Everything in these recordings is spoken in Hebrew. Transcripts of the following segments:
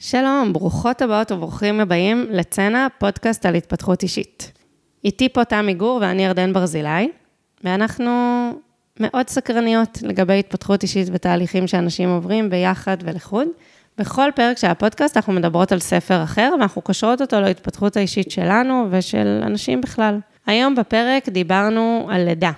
שלום, ברוכות הבאות וברוכים הבאים לצנע, פודקאסט על התפתחות אישית. איתי פה תמי גור ואני ירדן ברזילי, ואנחנו מאוד סקרניות לגבי התפתחות אישית ותהליכים שאנשים עוברים ביחד ולחוד. בכל פרק של הפודקאסט אנחנו מדברות על ספר אחר, ואנחנו קושרות אותו להתפתחות האישית שלנו ושל אנשים בכלל. היום בפרק דיברנו על לידה.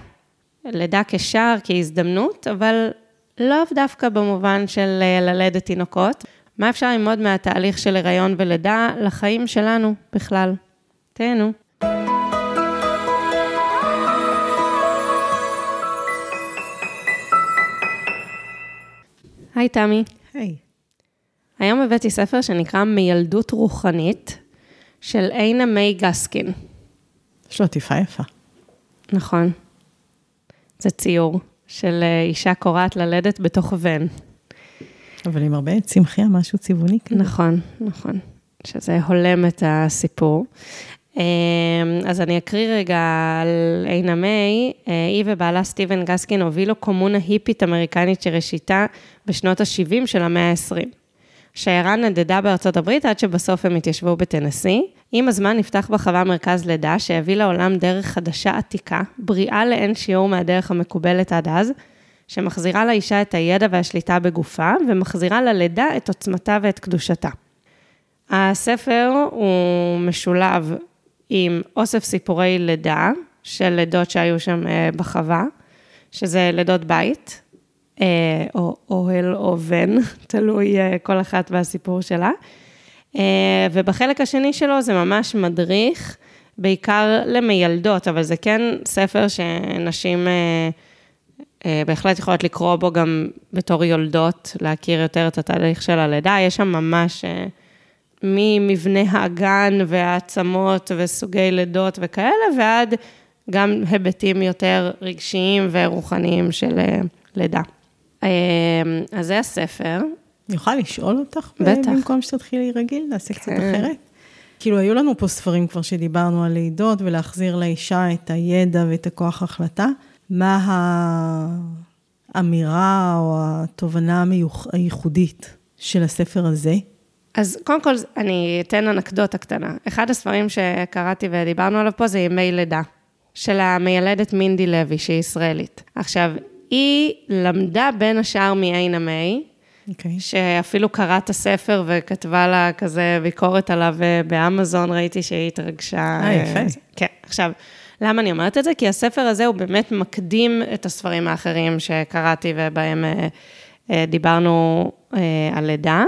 לידה כשער, כהזדמנות, אבל לאו דווקא במובן של אה, ללדת תינוקות. מה אפשר ללמוד מהתהליך של הריון ולידה לחיים שלנו בכלל? תהנו. היי, תמי. היי. היום הבאתי ספר שנקרא מילדות רוחנית, של עינה מיי גסקין. יש לו עטיפה יפה. נכון. זה ציור של אה, אישה קורעת ללדת בתוך ון. אבל עם הרבה צמחייה, משהו צבעוני כזה. נכון, נכון. שזה הולם את הסיפור. אמ, אז אני אקריא רגע על עינה מיי. אה, היא ובעלה סטיבן גסקין הובילו קומונה היפית אמריקנית שראשיתה בשנות ה-70 של המאה ה-20. שיירה נדדה בארצות הברית עד שבסוף הם התיישבו בטנסי. עם הזמן נפתח בחווה מרכז לידה שהביא לעולם דרך חדשה עתיקה, בריאה לאין שיעור מהדרך המקובלת עד אז, שמחזירה לאישה את הידע והשליטה בגופה, ומחזירה ללידה את עוצמתה ואת קדושתה. הספר הוא משולב עם אוסף סיפורי לידה, של לידות שהיו שם אה, בחווה, שזה לידות בית, אה, או אוהל או בן, תלוי אה, כל אחת והסיפור שלה. ובחלק השני שלו זה ממש מדריך, בעיקר למיילדות, אבל זה כן ספר שנשים בהחלט יכולות לקרוא בו גם בתור יולדות, להכיר יותר את התהליך של הלידה. יש שם ממש ממבנה האגן והעצמות וסוגי לידות וכאלה, ועד גם היבטים יותר רגשיים ורוחניים של אה, לידה. אה, אז זה הספר. אני יכולה לשאול אותך? בטח. במקום שתתחילי רגיל, נעשה קצת כן. אחרת. כאילו, היו לנו פה ספרים כבר שדיברנו על לידות ולהחזיר לאישה את הידע ואת הכוח החלטה. מה האמירה או התובנה המיוח... הייחודית של הספר הזה? אז קודם כל, אני אתן אנקדוטה קטנה. אחד הספרים שקראתי ודיברנו עליו פה זה ימי לידה, של המיילדת מינדי לוי, שהיא ישראלית. עכשיו, היא למדה בין השאר מעינה מיי, Okay. שאפילו קראה את הספר וכתבה לה כזה ביקורת עליו אה, באמזון, ראיתי שהיא התרגשה. אה, יפה. כן, עכשיו, למה אני אומרת את זה? כי הספר הזה הוא באמת מקדים את הספרים האחרים שקראתי ובהם אה, אה, דיברנו על לידה,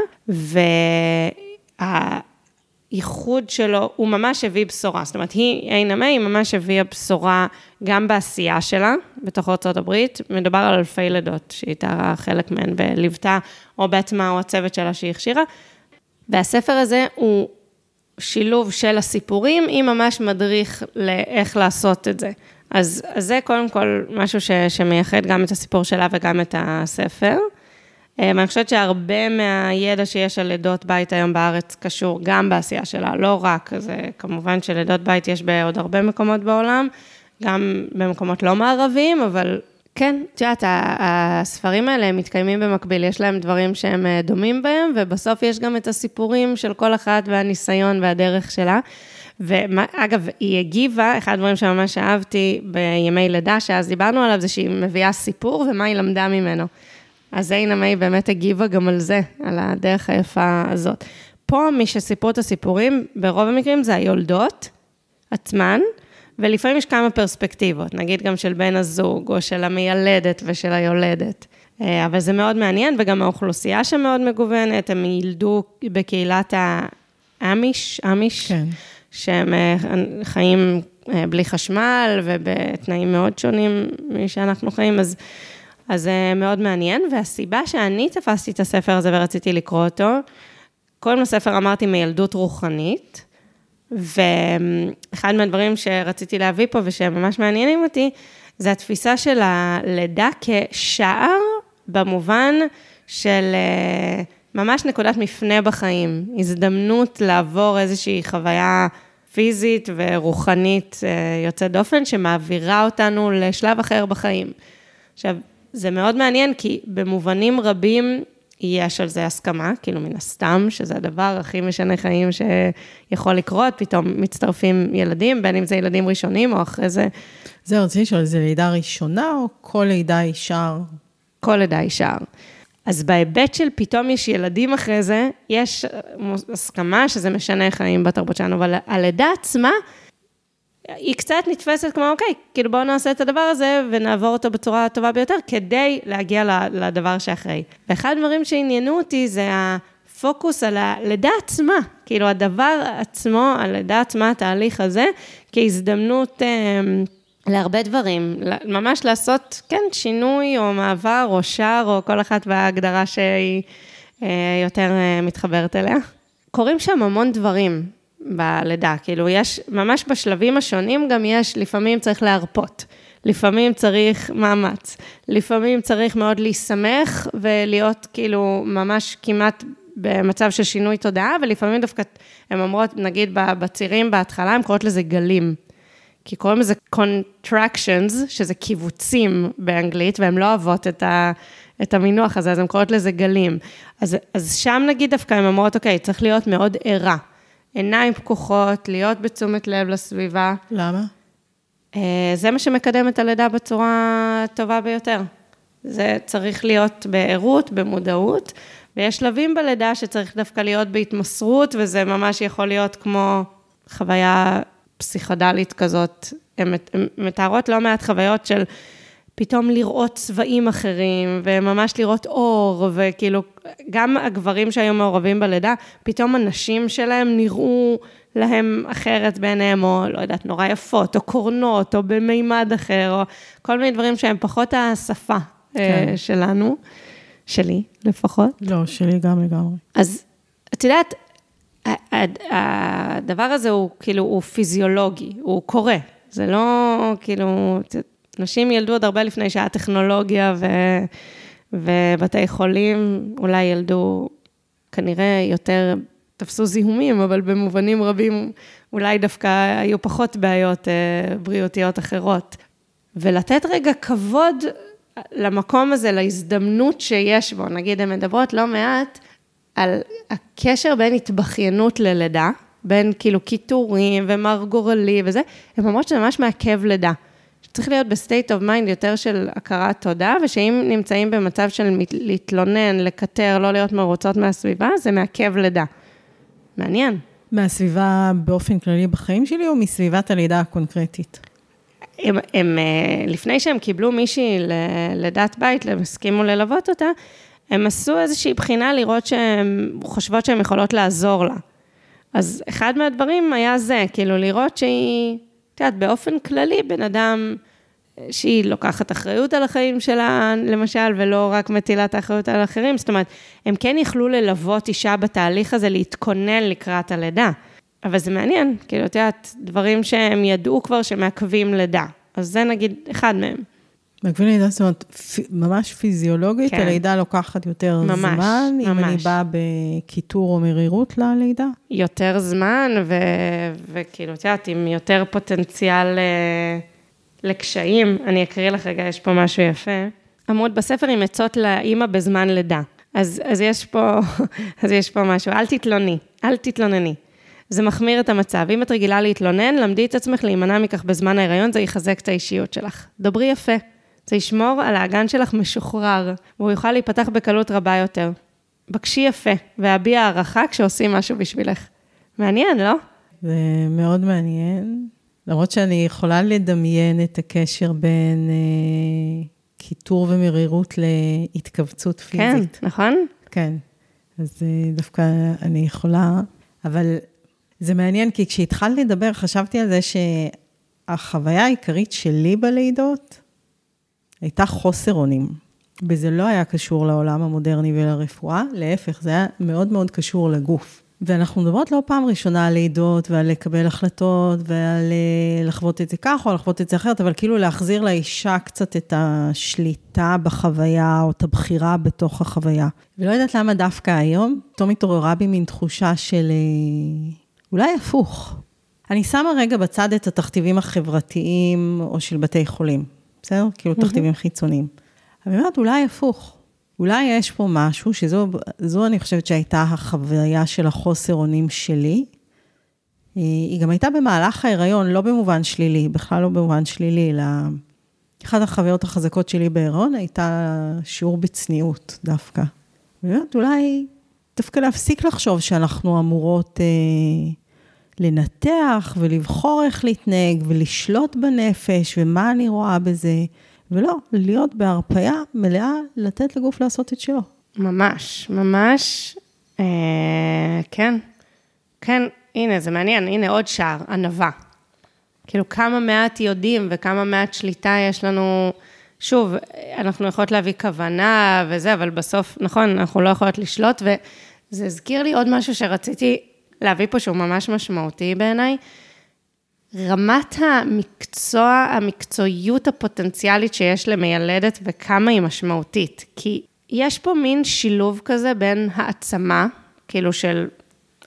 והייחוד שלו, הוא ממש הביא בשורה. זאת אומרת, היא, עינה מיי, היא ממש הביאה בשורה גם בעשייה שלה, בתוך ארה"ב. מדובר על אלפי לידות, שהיא תארה חלק מהן וליוותה, או בעצמה, או הצוות שלה שהיא הכשירה. והספר הזה הוא שילוב של הסיפורים, עם ממש מדריך לאיך לעשות את זה. אז, אז זה קודם כל משהו ש, שמייחד גם את הסיפור שלה וגם את הספר. אה, ואני חושבת שהרבה מהידע שיש על לידות בית היום בארץ קשור גם בעשייה שלה, לא רק, זה כמובן שלידות בית יש בעוד הרבה מקומות בעולם, גם במקומות לא מערביים, אבל כן, את יודעת, הספרים האלה מתקיימים במקביל, יש להם דברים שהם אה, דומים בהם, ובסוף יש גם את הסיפורים של כל אחת והניסיון והדרך שלה. ואגב, היא הגיבה, אחד הדברים שממש אהבתי בימי לידה, שאז דיברנו עליו, זה שהיא מביאה סיפור ומה היא למדה ממנו. אז עינה מאי באמת הגיבה גם על זה, על הדרך היפה הזאת. פה מי שסיפרו את הסיפורים, ברוב המקרים זה היולדות עצמן, ולפעמים יש כמה פרספקטיבות, נגיד גם של בן הזוג, או של המיילדת ושל היולדת. אה, אבל זה מאוד מעניין, וגם האוכלוסייה שם מאוד מגוונת, הם ילדו בקהילת האמיש, אמיש, כן. שהם אה, חיים אה, בלי חשמל ובתנאים מאוד שונים משאנחנו חיים, אז, אז זה מאוד מעניין. והסיבה שאני תפסתי את הספר הזה ורציתי לקרוא אותו, קוראים לספר, אמרתי, מילדות רוחנית, ואחד מהדברים שרציתי להביא פה ושהם ממש מעניינים אותי, זה התפיסה של הלידה כשער במובן של אה, ממש נקודת מפנה בחיים, הזדמנות לעבור איזושהי חוויה פיזית ורוחנית אה, יוצאת דופן, שמעבירה אותנו לשלב אחר בחיים. עכשיו, זה מאוד מעניין, כי במובנים רבים, יש על זה הסכמה, כאילו מן הסתם, שזה הדבר הכי משנה חיים שיכול לקרות, פתאום מצטרפים ילדים, בין אם זה ילדים ראשונים או אחרי זה. זהו, רציתי לשאול, זה לידה ראשונה או כל לידה היא שער? כל לידה היא שער. אז בהיבט של פתאום יש ילדים אחרי זה, יש הסכמה שזה משנה חיים בתרבות שלנו, אבל הלידה עצמה, היא קצת נתפסת כמו, אוקיי, כאילו בואו נעשה את הדבר הזה ונעבור אותו בצורה הטובה ביותר, כדי להגיע לדבר שאחרי. ואחד הדברים שעניינו אותי זה הפוקוס על הלידה עצמה, כאילו הדבר עצמו, הלידה עצמה, התהליך הזה, כהזדמנות... אה, להרבה דברים, ממש לעשות, כן, שינוי או מעבר או שער או כל אחת בהגדרה שהיא אה, יותר אה, מתחברת אליה. קורים שם המון דברים בלידה, כאילו יש, ממש בשלבים השונים גם יש, לפעמים צריך להרפות, לפעמים צריך מאמץ, לפעמים צריך מאוד להיסמך ולהיות כאילו ממש כמעט במצב של שינוי תודעה, ולפעמים דווקא הן אומרות, נגיד בצירים בהתחלה, הן קוראות לזה גלים. כי קוראים לזה contractions, שזה קיבוצים באנגלית, והן לא אוהבות את, ה, את המינוח הזה, אז הן קוראות לזה גלים. אז, אז שם נגיד דווקא הן אומרות, אוקיי, צריך להיות מאוד ערה. עיניים פקוחות, להיות בתשומת לב לסביבה. למה? אה, זה מה שמקדם את הלידה בצורה טובה ביותר. זה צריך להיות בערות, במודעות, ויש שלבים בלידה שצריך דווקא להיות בהתמסרות, וזה ממש יכול להיות כמו חוויה פסיכדלית כזאת, הן מתארות לא מעט חוויות של פתאום לראות צבעים אחרים, וממש לראות אור, וכאילו, גם הגברים שהיו מעורבים בלידה, פתאום הנשים שלהם נראו להם אחרת בעיניהם, או לא יודעת, נורא יפות, או קורנות, או במימד אחר, או כל מיני דברים שהם פחות השפה אה, כן. שלנו, שלי לפחות. לא, שלי גם לגמרי. אז את יודעת, הדבר הזה הוא כאילו, הוא פיזיולוגי, הוא קורה. זה לא, כאילו, נשים ילדו עוד הרבה לפני שהיה טכנולוגיה ו, ובתי חולים, אולי ילדו כנראה יותר, תפסו זיהומים, אבל במובנים רבים אולי דווקא היו פחות בעיות אה, בריאותיות אחרות. ולתת רגע כבוד למקום הזה, להזדמנות שיש בו, נגיד, הן מדברות לא מעט על הקשר בין התבכיינות ללידה, בין כאילו קיטורים ומר גורלי וזה, הן אומרות שזה ממש מעכב לידה. שצריך להיות ב state of mind יותר של הכרת תודה, ושאם נמצאים במצב של להתלונן, לקטר, לא להיות מרוצות מהסביבה, זה מעכב לידה. מעניין. מהסביבה באופן כללי בחיים שלי, או מסביבת הלידה הקונקרטית? הם, הם, אה, לפני שהם קיבלו מישהי ללידת בית, הם הסכימו ללוות אותה, הם עשו איזושהי בחינה לראות שהן חושבות שהן יכולות לעזור לה. אז אחד מהדברים היה זה, כאילו לראות שהיא, את יודעת, באופן כללי, בן אדם שהיא לוקחת אחריות על החיים שלה, למשל, ולא רק מטילה את האחריות על אחרים, זאת אומרת, הם כן יכלו ללוות אישה בתהליך הזה, להתכונן לקראת הלידה. אבל זה מעניין, כאילו, את יודעת, דברים שהם ידעו כבר שמעכבים לידה. אז זה נגיד אחד מהם. מעכבים לידה, זאת אומרת, ממש פיזיולוגית, כן. הלידה לוקחת יותר ממש, זמן, ממש. אם אני באה בקיטור או מרירות ללידה? יותר זמן, ו... וכאילו, את יודעת, עם יותר פוטנציאל אה, לקשיים. אני אקריא לך רגע, יש פה משהו יפה. עמוד בספר עם עצות לאימא בזמן לידה. אז, אז, יש פה, אז יש פה משהו, אל תתלוני, אל תתלונני. זה מחמיר את המצב. אם את רגילה להתלונן, למדי את עצמך להימנע מכך בזמן ההיריון, זה יחזק את האישיות שלך. דברי יפה, זה ישמור על האגן שלך משוחרר, והוא יוכל להיפתח בקלות רבה יותר. בקשי יפה, והביע הערכה כשעושים משהו בשבילך. מעניין, לא? זה מאוד מעניין. למרות שאני יכולה לדמיין את הקשר בין אה, קיטור ומרירות להתכווצות פיזית. כן, נכון? כן. אז אה, דווקא אני יכולה, אבל זה מעניין, כי כשהתחלתי לדבר, חשבתי על זה שהחוויה העיקרית שלי בלידות, הייתה חוסר אונים. וזה לא היה קשור לעולם המודרני ולרפואה, להפך, זה היה מאוד מאוד קשור לגוף. ואנחנו מדברות לא פעם ראשונה על לידות ועל לקבל החלטות ועל אה, לחוות את זה ככה או לחוות את זה אחרת, אבל כאילו להחזיר לאישה קצת את השליטה בחוויה או את הבחירה בתוך החוויה. ולא יודעת למה דווקא היום, פתאום התעוררה בי מין תחושה של אה, אולי הפוך. אני שמה רגע בצד את התכתיבים החברתיים או של בתי חולים. בסדר? כאילו תכתיבים חיצוניים. אני אומרת, אולי הפוך. אולי יש פה משהו, שזו זו אני חושבת שהייתה החוויה של החוסר אונים שלי. היא גם הייתה במהלך ההיריון, לא במובן שלילי, בכלל לא במובן שלילי, אלא אחת החוויות החזקות שלי בהיריון הייתה שיעור בצניעות דווקא. באמת, אולי דווקא להפסיק לחשוב שאנחנו אמורות אה, לנתח ולבחור איך להתנהג ולשלוט בנפש ומה אני רואה בזה, ולא, להיות בהרפאיה מלאה, לתת לגוף לעשות את שלו. ממש, ממש, אה, כן, כן, הנה, זה מעניין, הנה עוד שער, ענווה. כאילו, כמה מעט יודעים וכמה מעט שליטה יש לנו. שוב, אנחנו יכולות להביא כוונה וזה, אבל בסוף, נכון, אנחנו לא יכולות לשלוט, וזה הזכיר לי עוד משהו שרציתי להביא פה, שהוא ממש משמעותי בעיניי. רמת המקצוע, המקצועיות הפוטנציאלית שיש למיילדת וכמה היא משמעותית. כי יש פה מין שילוב כזה בין העצמה, כאילו של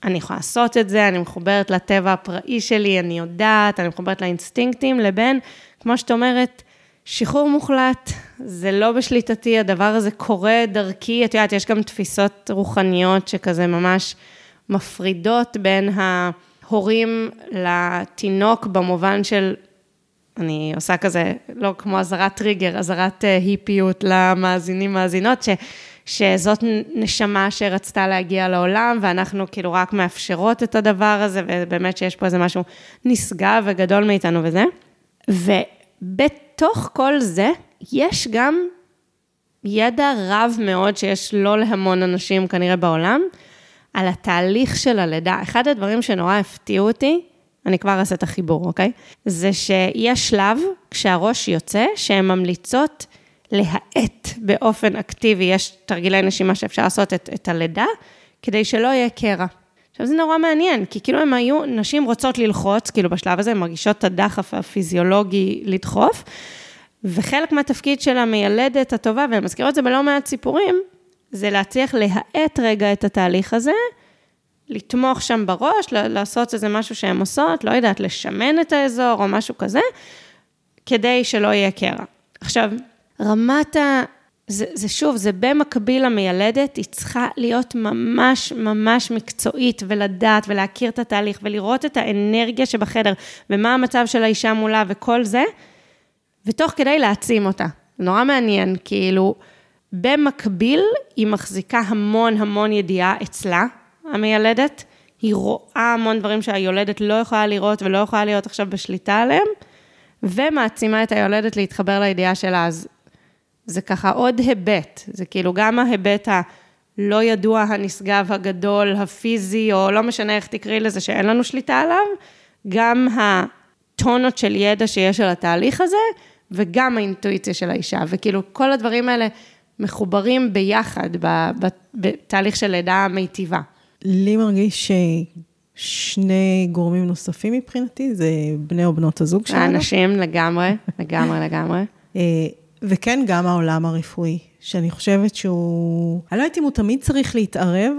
אני יכולה לעשות את זה, אני מחוברת לטבע הפראי שלי, אני יודעת, אני מחוברת לאינסטינקטים, לבין, כמו שאת אומרת, שחרור מוחלט, זה לא בשליטתי, הדבר הזה קורה דרכי, את יודעת, יש גם תפיסות רוחניות שכזה ממש מפרידות בין ההורים לתינוק במובן של, אני עושה כזה, לא כמו אזהרת טריגר, אזהרת אה, היפיות למאזינים, מאזינות, ש... שזאת נשמה שרצתה להגיע לעולם, ואנחנו כאילו רק מאפשרות את הדבר הזה, ובאמת שיש פה איזה משהו נשגב וגדול מאיתנו וזה. ובתוך כל זה, יש גם ידע רב מאוד שיש לא להמון אנשים כנראה בעולם, על התהליך של הלידה. אחד הדברים שנורא הפתיעו אותי, אני כבר אעשה את החיבור, אוקיי? זה שיש שלב, כשהראש יוצא, שהן ממליצות להאט באופן אקטיבי, יש תרגילי נשימה שאפשר לעשות את, את הלידה, כדי שלא יהיה קרע. עכשיו זה נורא מעניין, כי כאילו הם היו, נשים רוצות ללחוץ, כאילו בשלב הזה הן מרגישות את הדחף הפיזיולוגי לדחוף, וחלק מהתפקיד של המיילדת הטובה, והן מזכירות את זה בלא מעט סיפורים, זה להצליח להאט רגע את התהליך הזה, לתמוך שם בראש, לעשות איזה משהו שהן עושות, לא יודעת, לשמן את האזור או משהו כזה, כדי שלא יהיה קרע. עכשיו, רמת ה... זה, זה שוב, זה במקביל למיילדת, היא צריכה להיות ממש ממש מקצועית ולדעת ולהכיר את התהליך ולראות את האנרגיה שבחדר ומה המצב של האישה מולה וכל זה, ותוך כדי להעצים אותה. נורא מעניין, כאילו, במקביל היא מחזיקה המון המון ידיעה אצלה, המיילדת, היא רואה המון דברים שהיולדת לא יכולה לראות ולא יכולה להיות עכשיו בשליטה עליהם, ומעצימה את היולדת להתחבר לידיעה שלה. אז זה ככה עוד היבט, זה כאילו גם ההיבט הלא ידוע, הנשגב, הגדול, הפיזי, או לא משנה איך תקראי לזה, שאין לנו שליטה עליו, גם הטונות של ידע שיש על התהליך הזה, וגם האינטואיציה של האישה, וכאילו כל הדברים האלה מחוברים ביחד בתהליך של לידה מיטיבה. לי מרגיש ששני גורמים נוספים מבחינתי, זה בני או בנות הזוג שלנו. האנשים לגמרי, לגמרי, לגמרי. אה, וכן, גם העולם הרפואי, שאני חושבת שהוא... אני לא יודעת אם הוא תמיד צריך להתערב,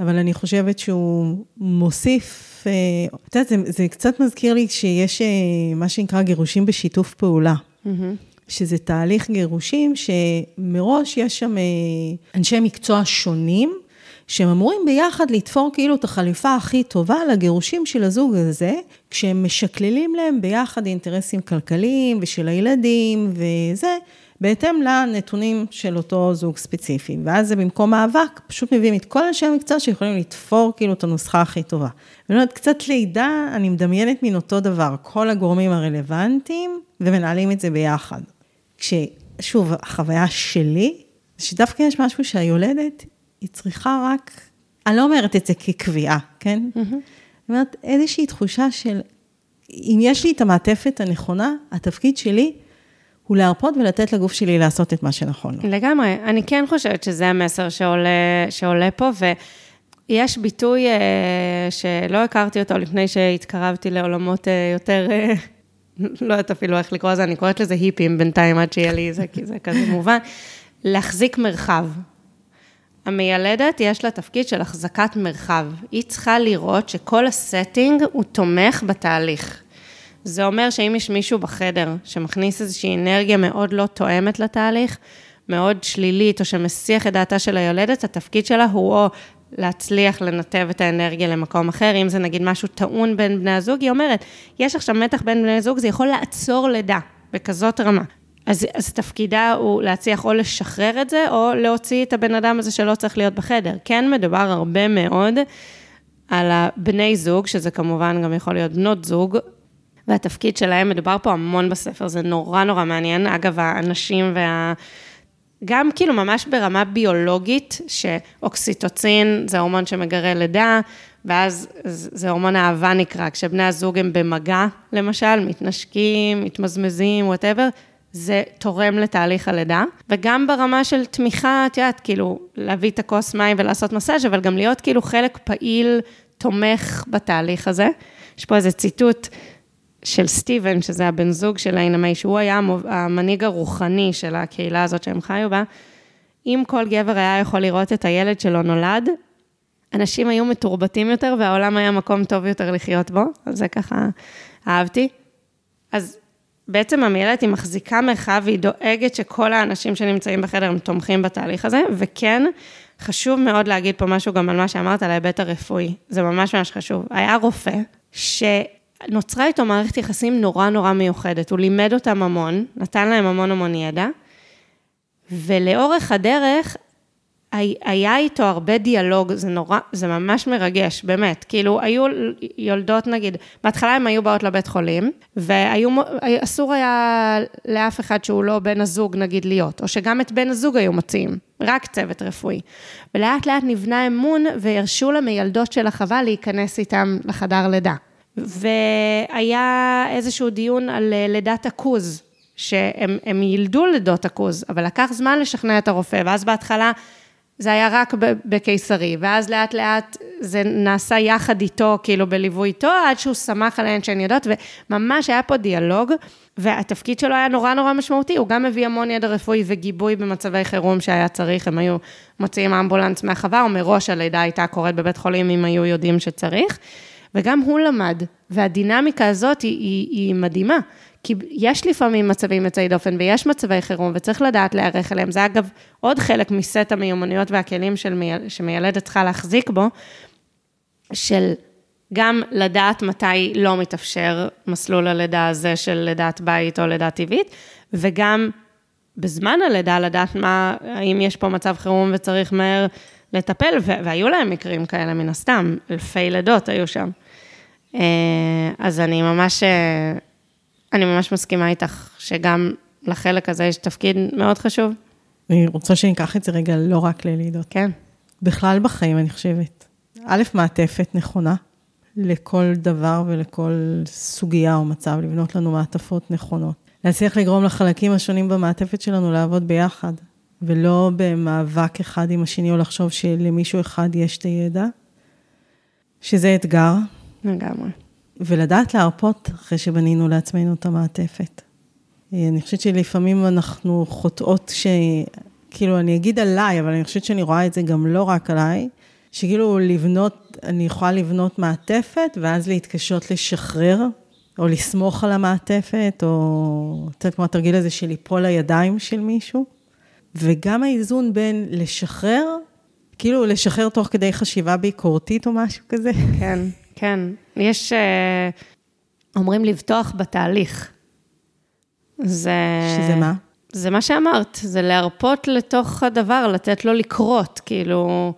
אבל אני חושבת שהוא מוסיף, אה, את יודעת, זה, זה קצת מזכיר לי שיש אה, מה שנקרא גירושים בשיתוף פעולה. Mm-hmm. שזה תהליך גירושים שמראש יש שם אה, אנשי מקצוע שונים, שהם אמורים ביחד לתפור כאילו את החליפה הכי טובה לגירושים של הזוג הזה, כשהם משקללים להם ביחד אינטרסים כלכליים ושל הילדים וזה, בהתאם לנתונים של אותו זוג ספציפי. ואז זה במקום מאבק, פשוט מביאים את כל אנשי המקצוע שיכולים לתפור כאילו את הנוסחה הכי טובה. ואני אומרת, קצת לידה, אני מדמיינת מין אותו דבר, כל הגורמים הרלוונטיים, ומנהלים את זה ביחד. כששוב, החוויה שלי, שדווקא יש משהו שהיולדת, היא צריכה רק, אני לא אומרת את זה כקביעה, כן? Mm-hmm. אני אומרת, איזושהי תחושה של, אם יש לי את המעטפת הנכונה, התפקיד שלי הוא להרפות ולתת לגוף שלי לעשות את מה שנכון לו. לגמרי. אני כן חושבת שזה המסר שעולה, שעולה פה, ויש ביטוי אה, שלא הכרתי אותו לפני שהתקרבתי לעולמות אה, יותר, אה, לא יודעת אפילו איך לקרוא לזה, אני קוראת לזה היפים בינתיים עד שיהיה לי זה, כי זה כזה מובן. להחזיק מרחב. המיילדת, יש לה תפקיד של החזקת מרחב. היא צריכה לראות שכל הסטינג הוא תומך בתהליך. זה אומר שאם יש מישהו בחדר שמכניס איזושהי אנרגיה מאוד לא תואמת לתהליך, מאוד שלילית, או שמסיח את דעתה של היולדת, התפקיד שלה הוא או להצליח לנתב את האנרגיה למקום אחר, אם זה נגיד משהו טעון בין בני הזוג, היא אומרת, יש עכשיו מתח בין בני הזוג, זה יכול לעצור לידה, בכזאת רמה. אז, אז תפקידה הוא להצליח או לשחרר את זה, או להוציא את הבן אדם הזה שלא צריך להיות בחדר. כן מדובר הרבה מאוד על הבני זוג, שזה כמובן גם יכול להיות בנות זוג, והתפקיד שלהם, מדובר פה המון בספר, זה נורא נורא מעניין. אגב, האנשים וה... גם כאילו ממש ברמה ביולוגית, שאוקסיטוצין זה הורמון שמגרה לידה, ואז זה הורמון אהבה נקרא, כשבני הזוג הם במגע, למשל, מתנשקים, מתמזמזים, whatever, זה תורם לתהליך הלידה. וגם ברמה של תמיכה, את יודעת, כאילו, להביא את הכוס מים ולעשות מסאז', אבל גם להיות כאילו חלק פעיל, תומך בתהליך הזה. יש פה איזה ציטוט של סטיבן, שזה הבן זוג של אינה מיי, שהוא היה המנהיג הרוחני של הקהילה הזאת שהם חיו בה. אם כל גבר היה יכול לראות את הילד שלו נולד, אנשים היו מתורבתים יותר והעולם היה מקום טוב יותר לחיות בו, אז זה ככה אהבתי. אז בעצם המיילדת היא מחזיקה מרחב והיא דואגת שכל האנשים שנמצאים בחדר הם תומכים בתהליך הזה, וכן, חשוב מאוד להגיד פה משהו גם על מה שאמרת על ההיבט הרפואי, זה ממש ממש חשוב. היה רופא שנוצרה איתו מערכת יחסים נורא נורא מיוחדת, הוא לימד אותם המון, נתן להם המון המון ידע, ולאורך הדרך היה איתו הרבה דיאלוג, זה נורא, זה ממש מרגש, באמת. כאילו, היו יולדות, נגיד, בהתחלה הן היו באות לבית חולים, ואסור היה לאף אחד שהוא לא בן הזוג, נגיד, להיות, או שגם את בן הזוג היו מציעים, רק צוות רפואי. ולאט לאט נבנה אמון, והרשו למיילדות של החווה להיכנס איתם לחדר לידה. והיה איזשהו דיון על אה, לידת עכוז, שהם יילדו לידות עכוז, אבל לקח זמן לשכנע את הרופא, ואז בהתחלה... זה היה רק בקיסרי, ואז לאט לאט זה נעשה יחד איתו, כאילו בליווי איתו, עד שהוא שמח עליהן שהן יודעות, וממש היה פה דיאלוג, והתפקיד שלו היה נורא נורא משמעותי, הוא גם הביא המון ידע רפואי וגיבוי במצבי חירום שהיה צריך, הם היו מוציאים אמבולנס מהחווה, או מראש הלידה הייתה קורית בבית חולים אם היו יודעים שצריך, וגם הוא למד, והדינמיקה הזאת היא, היא, היא מדהימה. כי יש לפעמים מצבים יוצאי דופן ויש מצבי חירום וצריך לדעת להיערך אליהם. זה אגב עוד חלק מסט המיומנויות והכלים של מיל... שמיילדת צריכה להחזיק בו, של גם לדעת מתי לא מתאפשר מסלול הלידה הזה של לידת בית או לידה טבעית, וגם בזמן הלידה לדעת מה, האם יש פה מצב חירום וצריך מהר לטפל, והיו להם מקרים כאלה מן הסתם, אלפי לידות היו שם. אה, אז אני ממש אני ממש מסכימה איתך, שגם לחלק הזה יש תפקיד מאוד חשוב. אני רוצה שניקח את זה רגע לא רק ללידות. כן. בכלל בחיים, אני חושבת. א', מעטפת נכונה לכל דבר ולכל סוגיה או מצב, לבנות לנו מעטפות נכונות. להצליח לגרום לחלקים השונים במעטפת שלנו לעבוד ביחד, ולא במאבק אחד עם השני, או לחשוב שלמישהו אחד יש את הידע, שזה אתגר. לגמרי. ולדעת להרפות אחרי שבנינו לעצמנו את המעטפת. אני חושבת שלפעמים אנחנו חוטאות ש... כאילו, אני אגיד עליי, אבל אני חושבת שאני רואה את זה גם לא רק עליי, שכאילו לבנות, אני יכולה לבנות מעטפת, ואז להתקשות לשחרר, או לסמוך על המעטפת, או קצת כמו התרגיל הזה של ליפול לידיים של מישהו. וגם האיזון בין לשחרר, כאילו לשחרר תוך כדי חשיבה ביקורתית או משהו כזה. כן. כן, יש, אה, אומרים לבטוח בתהליך. זה... שזה מה? זה מה שאמרת, זה להרפות לתוך הדבר, לתת לו לקרות, כאילו,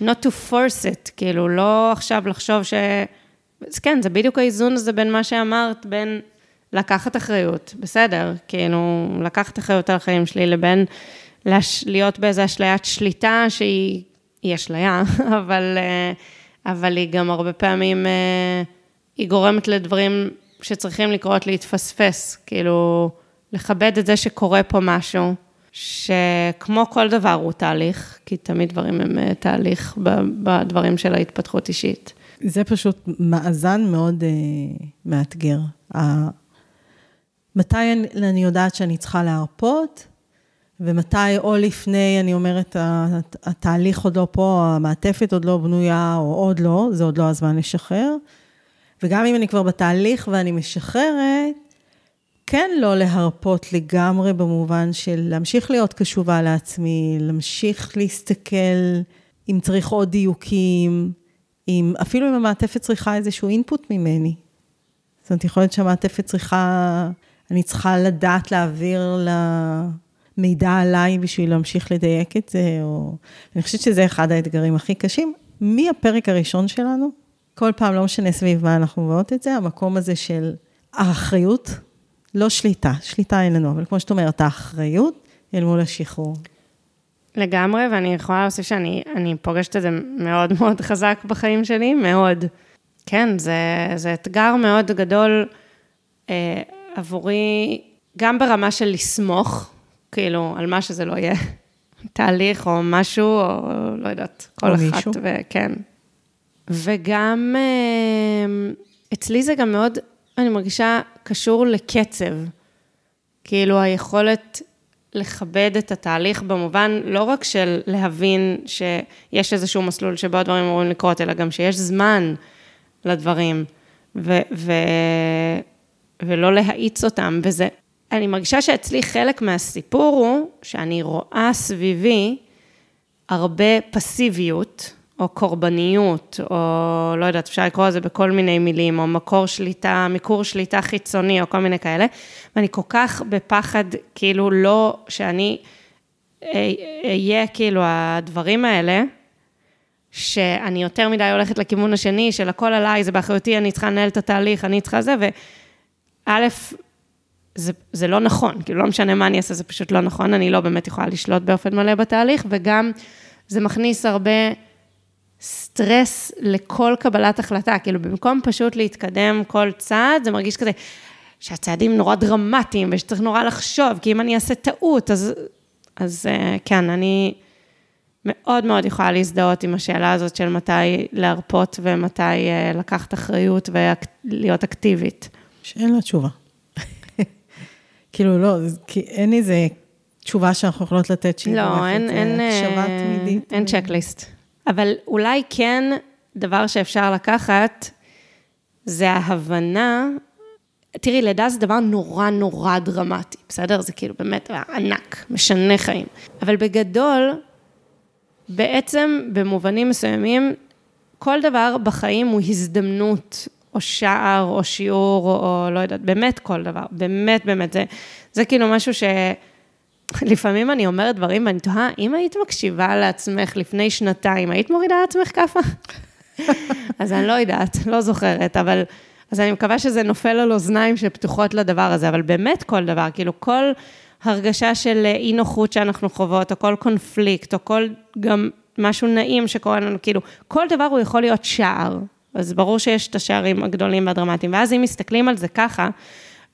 not to force it, כאילו, לא עכשיו לחשוב ש... אז כן, זה בדיוק האיזון הזה בין מה שאמרת, בין לקחת אחריות, בסדר, כאילו, לקחת אחריות על החיים שלי, לבין. להיות באיזו אשליית שליטה שהיא, היא אשליה, אבל... Uh, אבל היא גם הרבה פעמים, אה, היא גורמת לדברים שצריכים לקרות להתפספס, כאילו, לכבד את זה שקורה פה משהו, שכמו כל דבר הוא תהליך, כי תמיד דברים הם אה, תהליך בדברים של ההתפתחות אישית. זה פשוט מאזן מאוד uh, מאתגר. Uh, מתי אני, אני יודעת שאני צריכה להרפות, ומתי או לפני, אני אומרת, התהליך עוד לא פה, המעטפת עוד לא בנויה, או עוד לא, זה עוד לא הזמן לשחרר. וגם אם אני כבר בתהליך ואני משחררת, כן לא להרפות לגמרי במובן של להמשיך להיות קשובה לעצמי, להמשיך להסתכל אם צריך עוד דיוקים, אם, אפילו אם המעטפת צריכה איזשהו אינפוט ממני. זאת אומרת, יכול להיות שהמעטפת צריכה, אני צריכה לדעת להעביר למידע עליי בשביל להמשיך לדייק את זה, או... אני חושבת שזה אחד האתגרים הכי קשים. מהפרק הראשון שלנו, כל פעם, לא משנה סביב מה אנחנו מביאות את זה, המקום הזה של האחריות, לא שליטה, שליטה אין לנו, אבל כמו שאת אומרת, האחריות אל מול השחרור. לגמרי, ואני יכולה להוסיף שאני פוגשת את זה מאוד מאוד חזק בחיים שלי, מאוד. כן, זה, זה אתגר מאוד גדול אה, עבורי, גם ברמה של לסמוך, כאילו, על מה שזה לא יהיה, תהליך או משהו, או לא יודעת, כל או אחת, מישהו. וכן. וגם, אה, אצלי זה גם מאוד, אני מרגישה, קשור לקצב. כאילו, היכולת לכבד את התהליך במובן לא רק של להבין שיש איזשהו מסלול שבו הדברים אמורים לקרות, אלא גם שיש זמן לדברים, ו- ו- ולא להאיץ אותם. וזה, אני מרגישה שאצלי חלק מהסיפור הוא שאני רואה סביבי הרבה פסיביות, או קורבניות, או לא יודעת, אפשר לקרוא לזה בכל מיני מילים, או מקור שליטה, מיקור שליטה חיצוני, או כל מיני כאלה, ואני כל כך בפחד, כאילו לא, שאני אהיה כאילו הדברים האלה, שאני יותר מדי הולכת לכיוון השני, של הכל עליי, זה באחריותי, אני צריכה לנהל את התהליך, אני צריכה זה, וא', זה, זה לא נכון, כאילו לא משנה מה אני אעשה, זה פשוט לא נכון, אני לא באמת יכולה לשלוט באופן מלא בתהליך, וגם זה מכניס הרבה סטרס לכל קבלת החלטה, כאילו במקום פשוט להתקדם כל צעד, זה מרגיש כזה שהצעדים נורא דרמטיים ושצריך נורא לחשוב, כי אם אני אעשה טעות, אז, אז אה, כן, אני מאוד מאוד יכולה להזדהות עם השאלה הזאת של מתי להרפות ומתי אה, לקחת אחריות ולהיות אקטיבית. שאין לה תשובה. כאילו, לא, כי אין איזה תשובה שאנחנו יכולות לתת שהיא לא, אין, זה אין, הקשבה אה, תמידית. אין צ'קליסט. אבל אולי כן, דבר שאפשר לקחת, זה ההבנה, תראי, לידה זה דבר נורא נורא דרמטי, בסדר? זה כאילו באמת ענק, משנה חיים. אבל בגדול, בעצם במובנים מסוימים, כל דבר בחיים הוא הזדמנות, או שער, או שיעור, או, או לא יודעת, באמת כל דבר, באמת, באמת, זה, זה כאילו משהו ש... לפעמים אני אומרת דברים ואני תוהה, אם היית מקשיבה לעצמך לפני שנתיים, היית מורידה לעצמך כאפה? אז אני לא יודעת, לא זוכרת, אבל... אז אני מקווה שזה נופל על אוזניים שפתוחות לדבר הזה, אבל באמת כל דבר, כאילו כל הרגשה של אי נוחות שאנחנו חוות, או כל קונפליקט, או כל גם משהו נעים שקורה לנו, כאילו, כל דבר הוא יכול להיות שער. אז ברור שיש את השערים הגדולים והדרמטיים. ואז אם מסתכלים על זה ככה,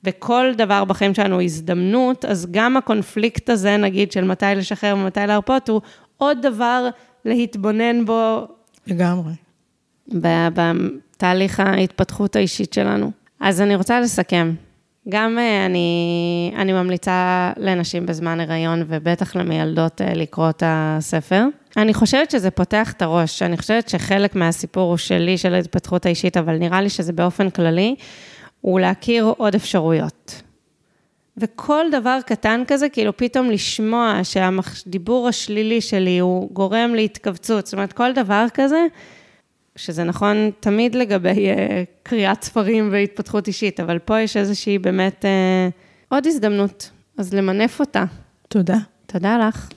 וכל דבר בחיים שלנו הוא הזדמנות, אז גם הקונפליקט הזה, נגיד, של מתי לשחרר ומתי להרפות, הוא עוד דבר להתבונן בו לגמרי. בתהליך ההתפתחות האישית שלנו. אז אני רוצה לסכם. גם אה, אני, אני ממליצה לנשים בזמן הריון, ובטח למיילדות אה, לקרוא את הספר. אני חושבת שזה פותח את הראש, אני חושבת שחלק מהסיפור הוא שלי, של ההתפתחות האישית, אבל נראה לי שזה באופן כללי, הוא להכיר עוד אפשרויות. וכל דבר קטן כזה, כאילו פתאום לשמוע שהדיבור השלילי שלי הוא גורם להתכווצות, זאת אומרת, כל דבר כזה, שזה נכון תמיד לגבי uh, קריאת ספרים והתפתחות אישית, אבל פה יש איזושהי באמת uh, עוד הזדמנות, אז למנף אותה. תודה. תודה לך.